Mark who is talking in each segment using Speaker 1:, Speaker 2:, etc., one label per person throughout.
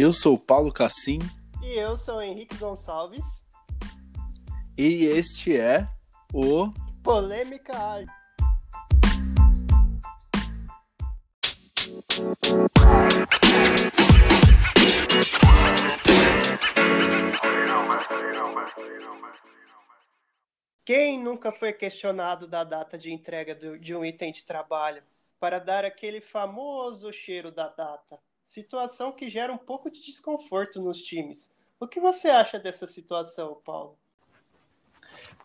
Speaker 1: Eu sou o Paulo Cassim.
Speaker 2: E eu sou o Henrique Gonçalves.
Speaker 1: E este é o
Speaker 2: Polêmica Ágil. Quem nunca foi questionado da data de entrega de um item de trabalho para dar aquele famoso cheiro da data? Situação que gera um pouco de desconforto nos times. O que você acha dessa situação, Paulo?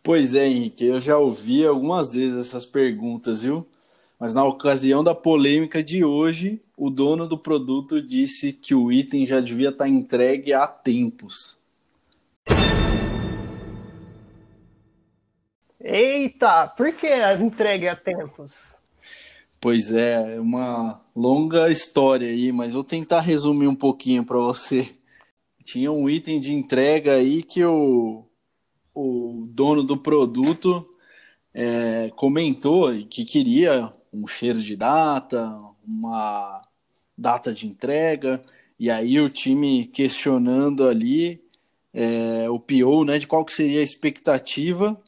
Speaker 1: Pois é, Henrique, eu já ouvi algumas vezes essas perguntas, viu? Mas na ocasião da polêmica de hoje, o dono do produto disse que o item já devia estar entregue há tempos.
Speaker 2: Eita, por que a entrega há tempos?
Speaker 1: Pois é, uma longa história aí, mas vou tentar resumir um pouquinho para você. Tinha um item de entrega aí que o, o dono do produto é, comentou que queria um cheiro de data, uma data de entrega, e aí o time questionando ali é, o PO, né, de qual que seria a expectativa,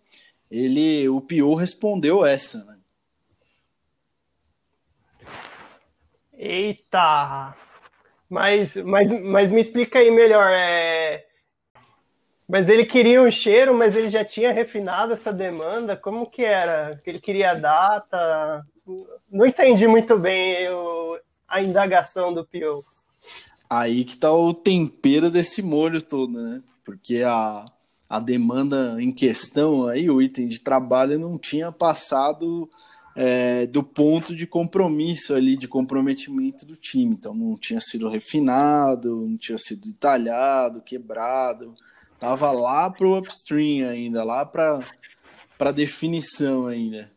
Speaker 1: ele, o PO respondeu essa, né?
Speaker 2: Eita! Mas, mas, mas me explica aí melhor. É... Mas ele queria um cheiro, mas ele já tinha refinado essa demanda. Como que era? Ele queria data? Não entendi muito bem eu, a indagação do Pio.
Speaker 1: Aí que tá o tempero desse molho todo, né? Porque a, a demanda em questão aí, o item de trabalho não tinha passado é, do ponto de compromisso ali, de comprometimento do time. Então não tinha sido refinado, não tinha sido detalhado, quebrado. Tava lá pro upstream ainda, lá para para definição ainda.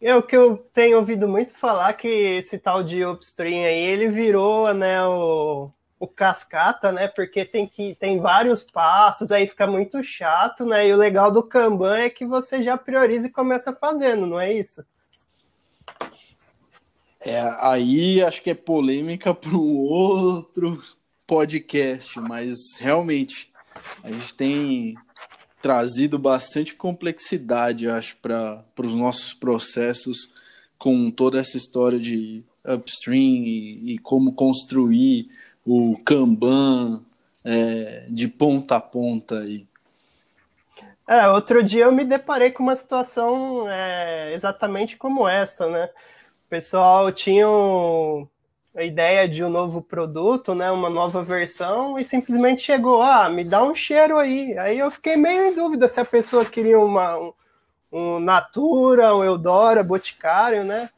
Speaker 2: É o que eu tenho ouvido muito falar que esse tal de upstream aí, ele virou, né, o, o cascata, né? Porque tem que tem vários passos, aí fica muito chato, né? E o legal do Kanban é que você já prioriza e começa fazendo, não é isso?
Speaker 1: É, aí acho que é polêmica para um outro podcast, mas realmente a gente tem trazido bastante complexidade, acho, para os nossos processos com toda essa história de upstream e, e como construir o Kanban é, de ponta a ponta aí.
Speaker 2: É, outro dia eu me deparei com uma situação é, exatamente como esta, né? O pessoal tinha a ideia de um novo produto, né, uma nova versão, e simplesmente chegou, ah, me dá um cheiro aí. Aí eu fiquei meio em dúvida se a pessoa queria uma, um, Natura, um Eudora, Boticário, né?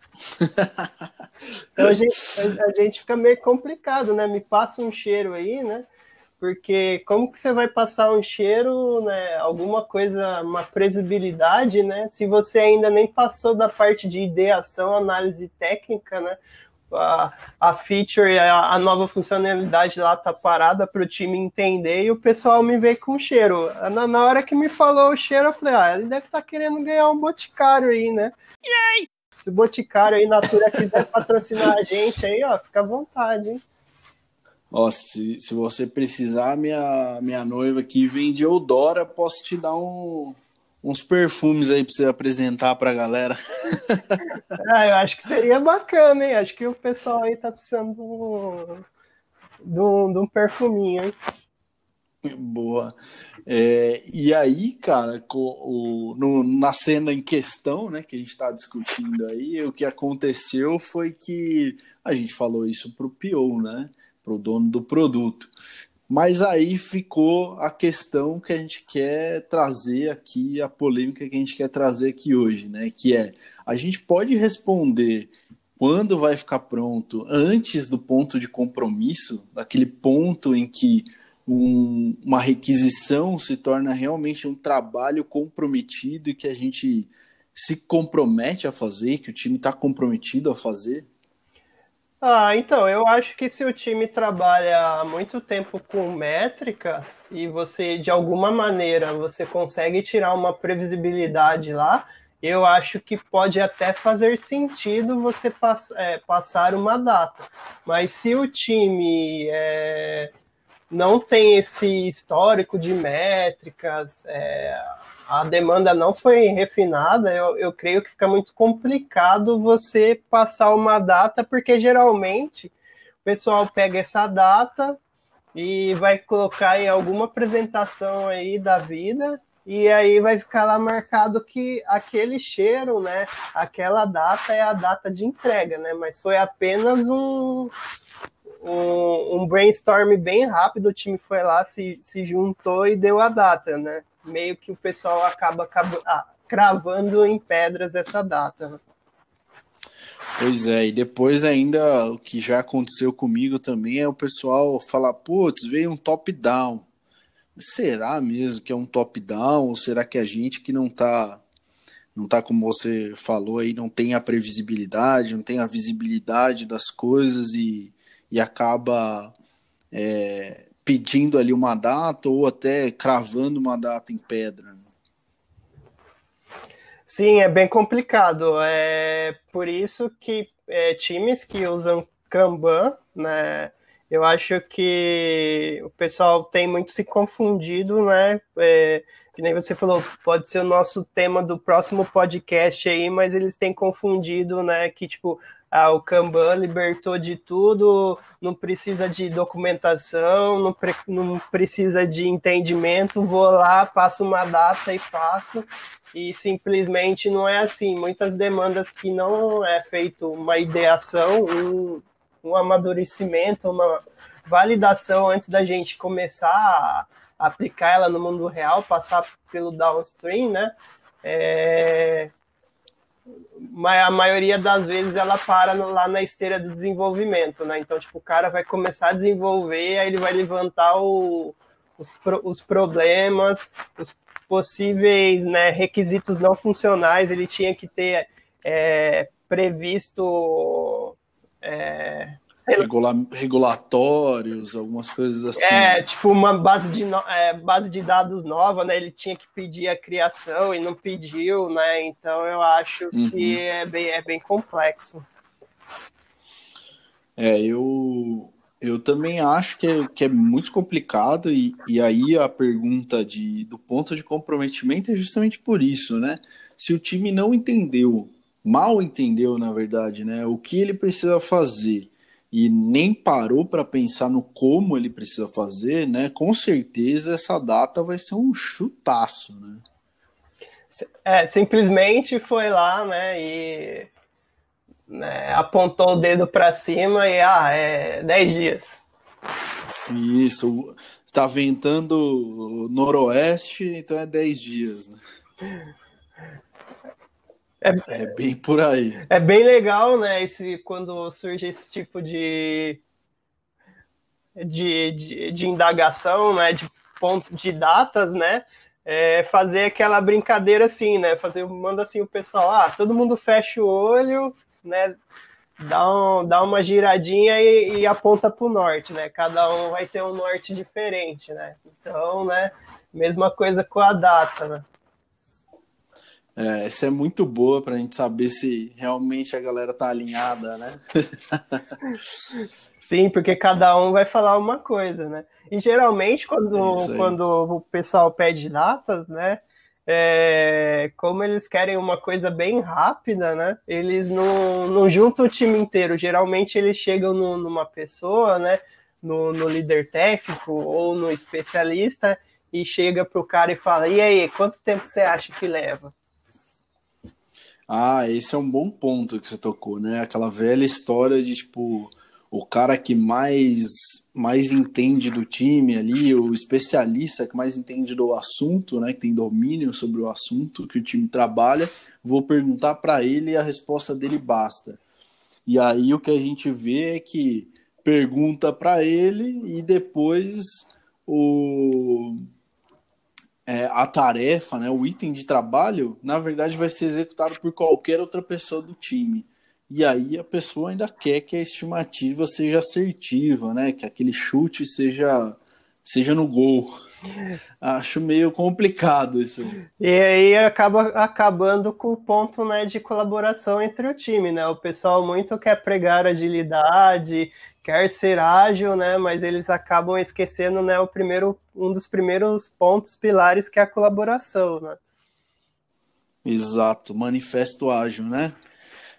Speaker 2: Então a gente, a, a gente fica meio complicado, né? Me passa um cheiro aí, né? Porque como que você vai passar um cheiro, né? Alguma coisa, uma previsibilidade, né? Se você ainda nem passou da parte de ideação, análise técnica, né? A, a feature, a, a nova funcionalidade lá tá parada para o time entender e o pessoal me veio com cheiro. Na, na hora que me falou o cheiro, eu falei, ah, ele deve estar tá querendo ganhar um boticário aí, né? Yay! Se o Boticário aí, Natura, quiser patrocinar a gente aí, ó, fica à vontade, hein?
Speaker 1: Ó, se, se você precisar, minha, minha noiva aqui vende Eudora, posso te dar um, uns perfumes aí pra você apresentar pra galera.
Speaker 2: ah, eu acho que seria bacana, hein? Acho que o pessoal aí tá precisando de um, de um perfuminho, hein?
Speaker 1: Boa. É, e aí, cara, o, no, na cena em questão, né, que a gente está discutindo aí, o que aconteceu foi que a gente falou isso para o PO, né, para o dono do produto. Mas aí ficou a questão que a gente quer trazer aqui, a polêmica que a gente quer trazer aqui hoje, né, que é a gente pode responder quando vai ficar pronto antes do ponto de compromisso, daquele ponto em que um, uma requisição se torna realmente um trabalho comprometido e que a gente se compromete a fazer, que o time está comprometido a fazer?
Speaker 2: Ah, então, eu acho que se o time trabalha muito tempo com métricas e você, de alguma maneira, você consegue tirar uma previsibilidade lá, eu acho que pode até fazer sentido você pass é, passar uma data. Mas se o time é, não tem esse histórico de métricas, é, a demanda não foi refinada, eu, eu creio que fica muito complicado você passar uma data, porque geralmente o pessoal pega essa data e vai colocar em alguma apresentação aí da vida e aí vai ficar lá marcado que aquele cheiro, né, aquela data é a data de entrega, né, mas foi apenas um, um, um brainstorm bem rápido, o time foi lá, se, se juntou e deu a data, né, meio que o pessoal acaba, acaba ah, cravando em pedras essa data?
Speaker 1: Pois é, e depois ainda o que já aconteceu comigo também é o pessoal falar, putz, veio um top-down. Será mesmo que é um top-down? Ou será que a gente que não tá, não tá como você falou aí, não tem a previsibilidade, não tem a visibilidade das coisas e, e acaba é, pedindo ali uma data ou até cravando uma data em pedra? Né?
Speaker 2: Sim, é bem complicado. É por isso que é, times que usam Kanban, né? Eu acho que o pessoal tem muito se confundido, né? É, que nem você falou, pode ser o nosso tema do próximo podcast aí, mas eles têm confundido, né? Que tipo, ah, o Kanban libertou de tudo, não precisa de documentação, não, pre não precisa de entendimento, vou lá, passo uma data e faço, e simplesmente não é assim. Muitas demandas que não é feito uma ideação, um, um amadurecimento, uma validação antes da gente começar a aplicar ela no mundo real, passar pelo downstream, né? É, a maioria das vezes ela para lá na esteira do desenvolvimento, né? Então, tipo, o cara vai começar a desenvolver, aí ele vai levantar o, os, os problemas, os possíveis né, requisitos não funcionais, ele tinha que ter é, previsto é,
Speaker 1: Regula regulatórios, algumas coisas assim.
Speaker 2: É, tipo uma base de, é, base de dados nova, né? Ele tinha que pedir a criação e não pediu, né? Então eu acho uhum. que é bem, é bem complexo.
Speaker 1: É, eu, eu também acho que é, que é muito complicado, e, e aí a pergunta de, do ponto de comprometimento é justamente por isso, né? Se o time não entendeu, mal entendeu, na verdade, né, o que ele precisa fazer e nem parou para pensar no como ele precisa fazer, né? Com certeza essa data vai ser um chutaço, né?
Speaker 2: É, simplesmente foi lá, né, e né, apontou o dedo para cima e ah, é 10 dias.
Speaker 1: Isso, está ventando noroeste, então é 10 dias, né? É, é, bem por aí.
Speaker 2: É bem legal, né? Esse, quando surge esse tipo de, de, de, de indagação, né? De ponto de datas, né? É fazer aquela brincadeira assim, né? Fazer, manda assim o pessoal, ah, todo mundo fecha o olho, né? Dá, um, dá uma giradinha e, e aponta para o norte, né? Cada um vai ter um norte diferente, né? Então, né? Mesma coisa com a data, né?
Speaker 1: É, essa é muito boa para a gente saber se realmente a galera tá alinhada, né?
Speaker 2: Sim, porque cada um vai falar uma coisa, né? E geralmente quando, é quando o pessoal pede datas, né? É, como eles querem uma coisa bem rápida, né? Eles não, não juntam o time inteiro. Geralmente eles chegam no, numa pessoa, né? No, no líder técnico ou no especialista e chega pro cara e fala: e aí, quanto tempo você acha que leva?
Speaker 1: Ah, esse é um bom ponto que você tocou, né? Aquela velha história de tipo o cara que mais mais entende do time ali, o especialista que mais entende do assunto, né, que tem domínio sobre o assunto que o time trabalha, vou perguntar para ele e a resposta dele basta. E aí o que a gente vê é que pergunta para ele e depois o é, a tarefa, né, o item de trabalho, na verdade vai ser executado por qualquer outra pessoa do time. E aí a pessoa ainda quer que a estimativa seja assertiva, né, que aquele chute seja seja no gol. Acho meio complicado isso.
Speaker 2: E aí acaba acabando com o ponto né, de colaboração entre o time, né? O pessoal muito quer pregar agilidade, quer ser ágil, né? Mas eles acabam esquecendo né, o primeiro, um dos primeiros pontos pilares que é a colaboração, né?
Speaker 1: Exato, manifesto ágil, né?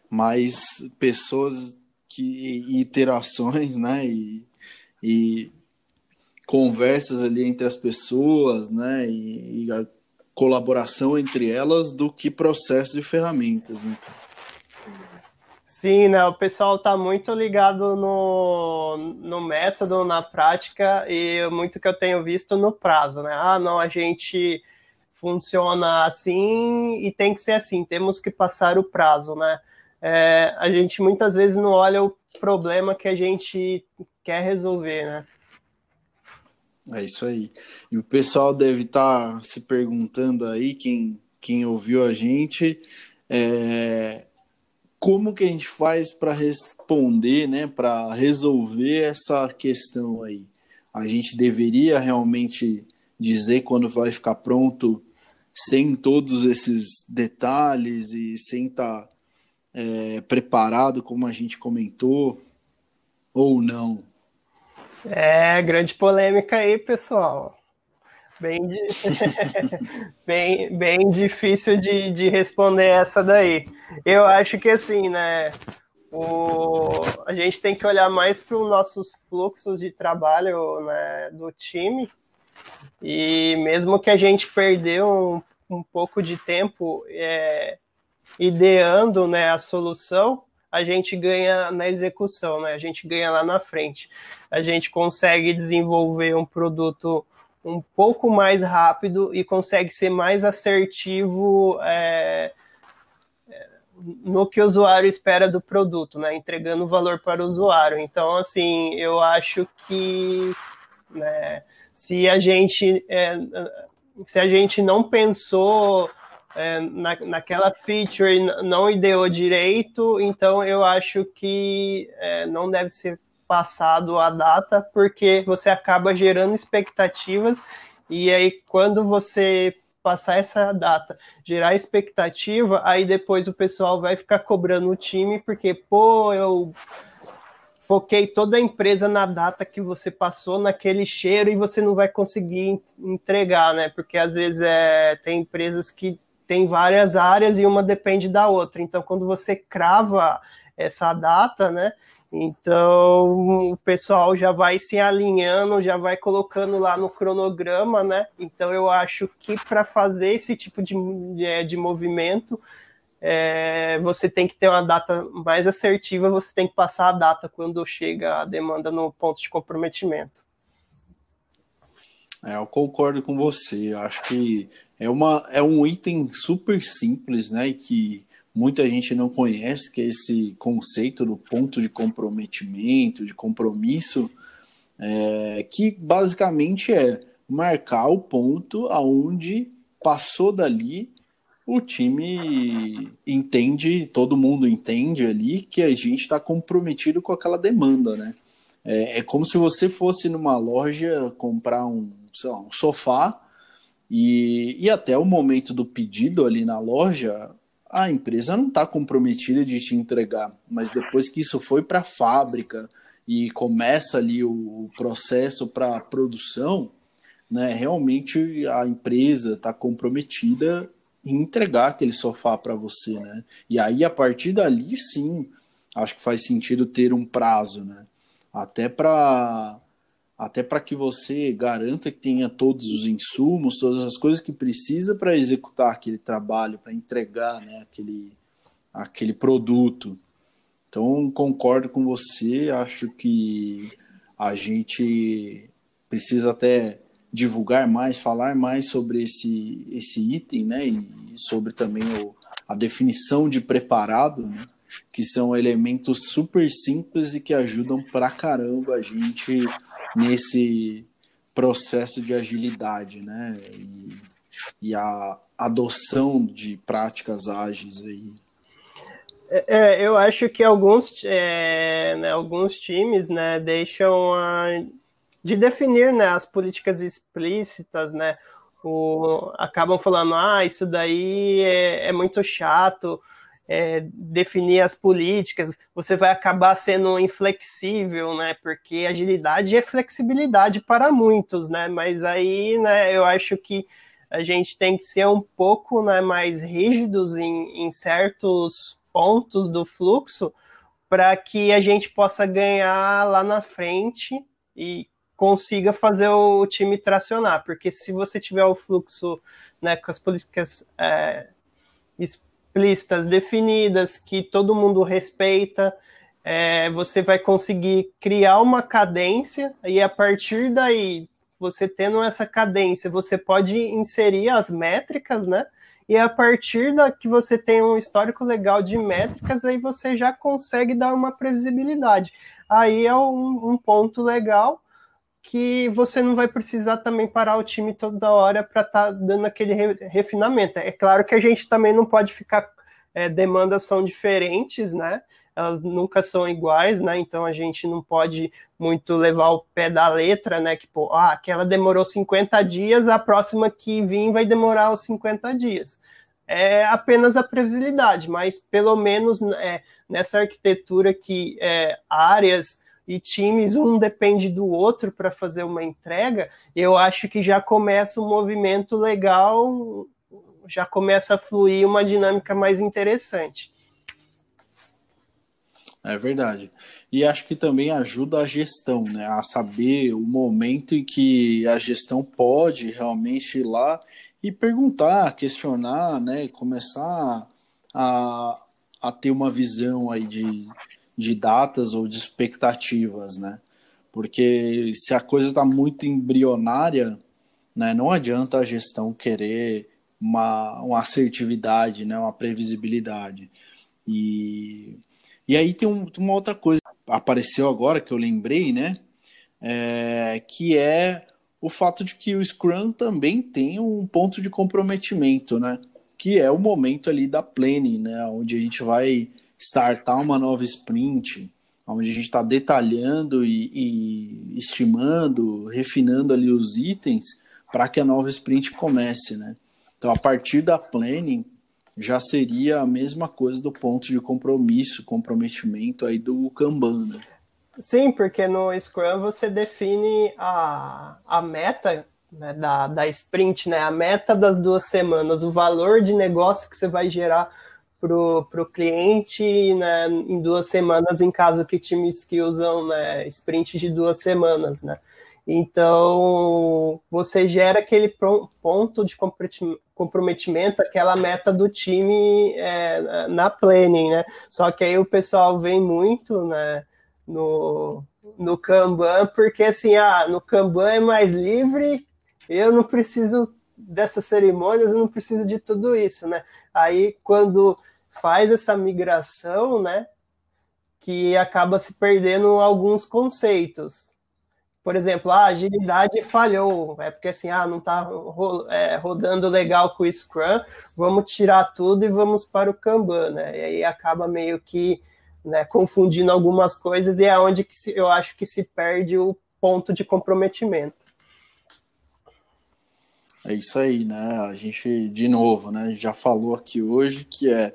Speaker 1: Mas pessoas que interações, né? E, e conversas ali entre as pessoas, né? E, e, a colaboração entre elas do que processos e ferramentas. Né?
Speaker 2: Sim, né? O pessoal está muito ligado no, no método, na prática e muito que eu tenho visto no prazo, né? Ah, não, a gente funciona assim e tem que ser assim, temos que passar o prazo, né? É, a gente muitas vezes não olha o problema que a gente quer resolver, né?
Speaker 1: É isso aí. E o pessoal deve estar tá se perguntando aí, quem, quem ouviu a gente, é, como que a gente faz para responder, né, para resolver essa questão aí? A gente deveria realmente dizer quando vai ficar pronto, sem todos esses detalhes e sem estar tá, é, preparado, como a gente comentou, ou não?
Speaker 2: É, grande polêmica aí, pessoal. Bem, bem, bem difícil de, de responder essa daí. Eu acho que assim, né? O, a gente tem que olhar mais para os nossos fluxos de trabalho né, do time. E mesmo que a gente perdeu um, um pouco de tempo é, ideando né, a solução, a gente ganha na execução, né? A gente ganha lá na frente. A gente consegue desenvolver um produto um pouco mais rápido e consegue ser mais assertivo é, é, no que o usuário espera do produto, né? Entregando valor para o usuário. Então, assim, eu acho que né, se a gente é, se a gente não pensou é, na, naquela feature não ideou direito, então eu acho que é, não deve ser passado a data, porque você acaba gerando expectativas, e aí quando você passar essa data, gerar expectativa, aí depois o pessoal vai ficar cobrando o time, porque, pô, eu foquei toda a empresa na data que você passou, naquele cheiro, e você não vai conseguir entregar, né? Porque às vezes é, tem empresas que tem várias áreas e uma depende da outra. Então, quando você crava essa data, né? Então o pessoal já vai se alinhando, já vai colocando lá no cronograma, né? Então eu acho que para fazer esse tipo de, de, de movimento, é, você tem que ter uma data mais assertiva, você tem que passar a data quando chega a demanda no ponto de comprometimento.
Speaker 1: É, eu concordo com você. Acho que é, uma, é um item super simples, né? Que muita gente não conhece, que é esse conceito do ponto de comprometimento, de compromisso, é, que basicamente é marcar o ponto aonde passou dali o time entende, todo mundo entende ali que a gente está comprometido com aquela demanda, né? É, é, como se você fosse numa loja comprar um, lá, um sofá e, e até o momento do pedido ali na loja, a empresa não está comprometida de te entregar, mas depois que isso foi para a fábrica e começa ali o processo para produção, né, realmente a empresa está comprometida em entregar aquele sofá para você, né? E aí a partir dali sim, acho que faz sentido ter um prazo, né? Até para até para que você garanta que tenha todos os insumos, todas as coisas que precisa para executar aquele trabalho, para entregar né, aquele, aquele produto. Então, concordo com você, acho que a gente precisa até divulgar mais, falar mais sobre esse, esse item, né, e sobre também o, a definição de preparado, né, que são elementos super simples e que ajudam pra caramba a gente nesse processo de agilidade, né? E, e a adoção de práticas ágeis aí.
Speaker 2: É, é eu acho que alguns, é, né, alguns times né, deixam a, de definir né, as políticas explícitas, né? O, acabam falando, ah, isso daí é, é muito chato, é, definir as políticas, você vai acabar sendo inflexível, né? Porque agilidade é flexibilidade para muitos, né? Mas aí, né, eu acho que a gente tem que ser um pouco né, mais rígidos em, em certos pontos do fluxo para que a gente possa ganhar lá na frente e consiga fazer o time tracionar, porque se você tiver o fluxo né, com as políticas é, explícitas, definidas, que todo mundo respeita, é, você vai conseguir criar uma cadência e a partir daí, você tendo essa cadência, você pode inserir as métricas, né? E a partir da que você tem um histórico legal de métricas, aí você já consegue dar uma previsibilidade. Aí é um, um ponto legal que você não vai precisar também parar o time toda hora para estar tá dando aquele refinamento. É claro que a gente também não pode ficar. É, demandas são diferentes, né? Elas nunca são iguais, né? Então a gente não pode muito levar o pé da letra, né? Que, pô, ah, aquela demorou 50 dias, a próxima que vir vai demorar os 50 dias. É apenas a previsibilidade, mas pelo menos é, nessa arquitetura que é, áreas e times, um depende do outro para fazer uma entrega, eu acho que já começa um movimento legal, já começa a fluir uma dinâmica mais interessante.
Speaker 1: É verdade. E acho que também ajuda a gestão, né? A saber o momento em que a gestão pode realmente ir lá e perguntar, questionar, né? Começar a, a ter uma visão aí de, de datas ou de expectativas, né? Porque se a coisa está muito embrionária, né, não adianta a gestão querer uma, uma assertividade, né, uma previsibilidade. E, e aí tem, um, uma outra coisa que apareceu agora que eu lembrei, né? É, que é o fato de que o Scrum também tem um ponto de comprometimento, né? Que é o momento ali da planning, né? Onde a gente vai startar uma nova sprint, onde a gente está detalhando e, e, estimando, refinando ali os itens para que a nova sprint comece, né? Então, a partir da planning, já seria a mesma coisa do ponto de compromisso, comprometimento aí do Kanban, né?
Speaker 2: Sim, porque no Scrum você define a, a meta né, da, da sprint, né? A meta das duas semanas, o valor de negócio que você vai gerar para o cliente né, em duas semanas, em caso que times que usam né, sprint de duas semanas, né? Então, você gera aquele ponto de comprometimento, aquela meta do time é, na planning, né? Só que aí o pessoal vem muito, né, no, no Kanban, porque assim, ah, no Kanban é mais livre, eu não preciso dessas cerimônias, eu não preciso de tudo isso, né? Aí, quando faz essa migração, né? Que acaba se perdendo alguns conceitos. Por exemplo, a agilidade falhou, é porque assim, ah, não está é, rodando legal com o Scrum, vamos tirar tudo e vamos para o Kanban, né? E aí acaba meio que né, confundindo algumas coisas e é onde que se, eu acho que se perde o ponto de comprometimento.
Speaker 1: É isso aí, né? A gente, de novo, né, já falou aqui hoje que é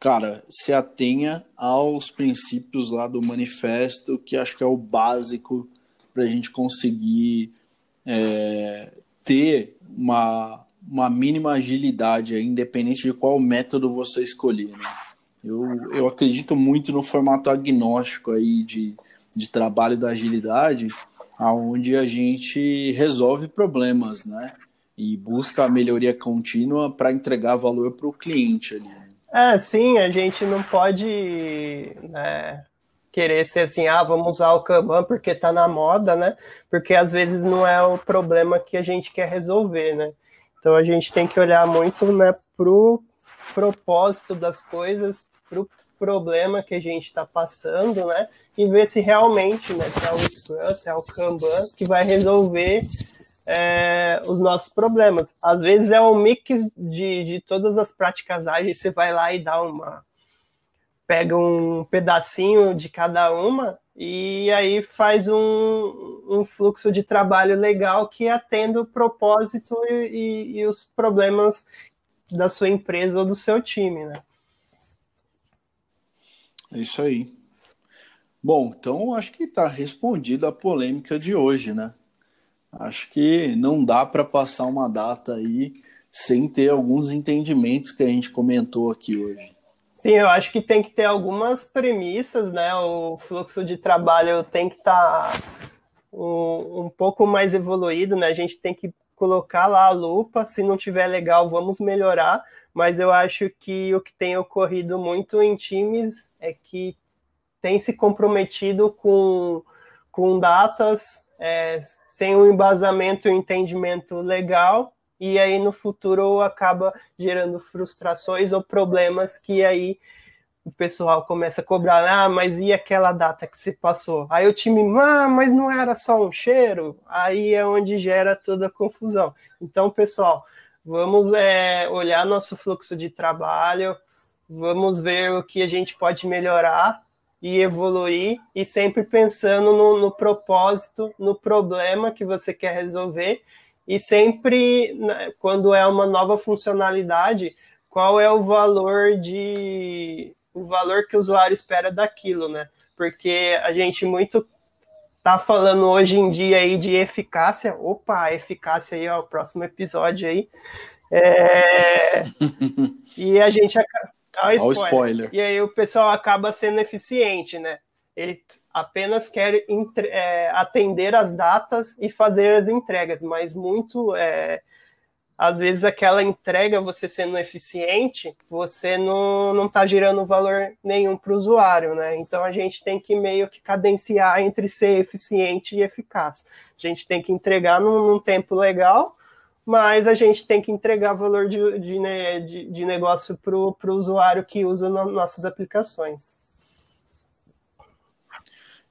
Speaker 1: cara, se atenha aos princípios lá do manifesto, que acho que é o básico para a gente conseguir é, ter uma, uma mínima agilidade, independente de qual método você escolher. Né? Eu, eu acredito muito no formato agnóstico aí de, de trabalho da agilidade, aonde a gente resolve problemas, né? E busca a melhoria contínua para entregar valor para o cliente ali.
Speaker 2: É, sim, a gente não pode né, querer ser assim, ah, vamos usar o Kanban porque tá na moda, né? Porque às vezes não é o problema que a gente quer resolver, né? Então a gente tem que olhar muito né, pro propósito das coisas, pro problema que a gente está passando, né? E ver se realmente, né, se é o Scrum, se é o Kanban que vai resolver é, os nossos problemas. Às vezes é um mix de, de todas as práticas ágeis, você vai lá e dá uma. pega um pedacinho de cada uma e aí faz um, um fluxo de trabalho legal que atenda o propósito e, e, e os problemas da sua empresa ou do seu time, né?
Speaker 1: É isso aí. Bom, então acho que está respondida a polêmica de hoje, né? Acho que não dá para passar uma data aí sem ter alguns entendimentos que a gente comentou aqui hoje.
Speaker 2: Sim, eu acho que tem que ter algumas premissas, né? O fluxo de trabalho tem que estar tá um, um pouco mais evoluído, né? A gente tem que colocar lá a lupa, se não tiver legal, vamos melhorar, mas eu acho que o que tem ocorrido muito em times é que tem se comprometido com, com datas é, sem um embasamento e um entendimento legal, e aí no futuro acaba gerando frustrações ou problemas que aí o pessoal começa a cobrar, ah, mas e aquela data que se passou? Aí o time, ah, mas não era só um cheiro? Aí é onde gera toda a confusão. Então, pessoal, vamos é, olhar nosso fluxo de trabalho, vamos ver o que a gente pode melhorar e evoluir, e sempre pensando no, no propósito, no problema que você quer resolver, e sempre, né, quando é uma nova funcionalidade, qual é o valor de o valor que o usuário espera daquilo, né? Porque a gente muito tá falando hoje em dia aí de eficácia. Opa, eficácia aí, ó, o próximo episódio aí. É... e a gente
Speaker 1: Olha o spoiler.
Speaker 2: E aí o pessoal acaba sendo eficiente, né? Ele apenas quer entre... é, atender as datas e fazer as entregas, mas muito é, às vezes aquela entrega, você sendo eficiente, você não, não tá gerando valor nenhum para o usuário, né? Então a gente tem que meio que cadenciar entre ser eficiente e eficaz. A gente tem que entregar num, num tempo legal, mas a gente tem que entregar valor de, de, né, de, de negócio para o usuário que usa no, nossas aplicações.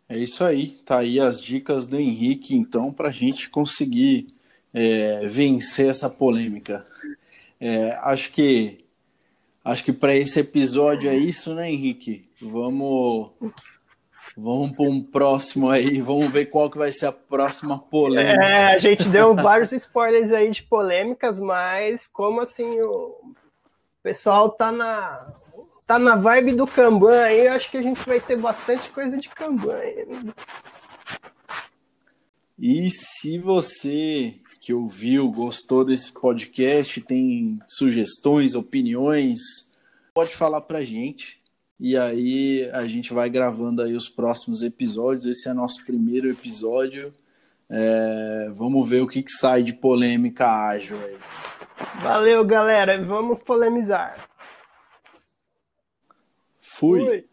Speaker 1: É isso aí, tá aí as dicas do Henrique, então, para a gente conseguir é, vencer essa polêmica. É, acho que acho que para esse episódio é isso, né, Henrique? Vamos vamos para um próximo aí, vamos ver qual que vai ser a próxima polêmica.
Speaker 2: É, a gente deu vários spoilers aí de polêmicas, mas como assim o pessoal tá na tá na vibe do Kanban aí, acho que a gente vai ter bastante coisa de Kanban. Aí.
Speaker 1: E se você que ouviu, gostou desse podcast, tem sugestões, opiniões, pode falar pra gente. E aí a gente vai gravando aí os próximos episódios. Esse é nosso primeiro episódio. É, vamos ver o que, que sai de polêmica ágil aí.
Speaker 2: Valeu, galera. Vamos polemizar.
Speaker 1: Fui. Fui.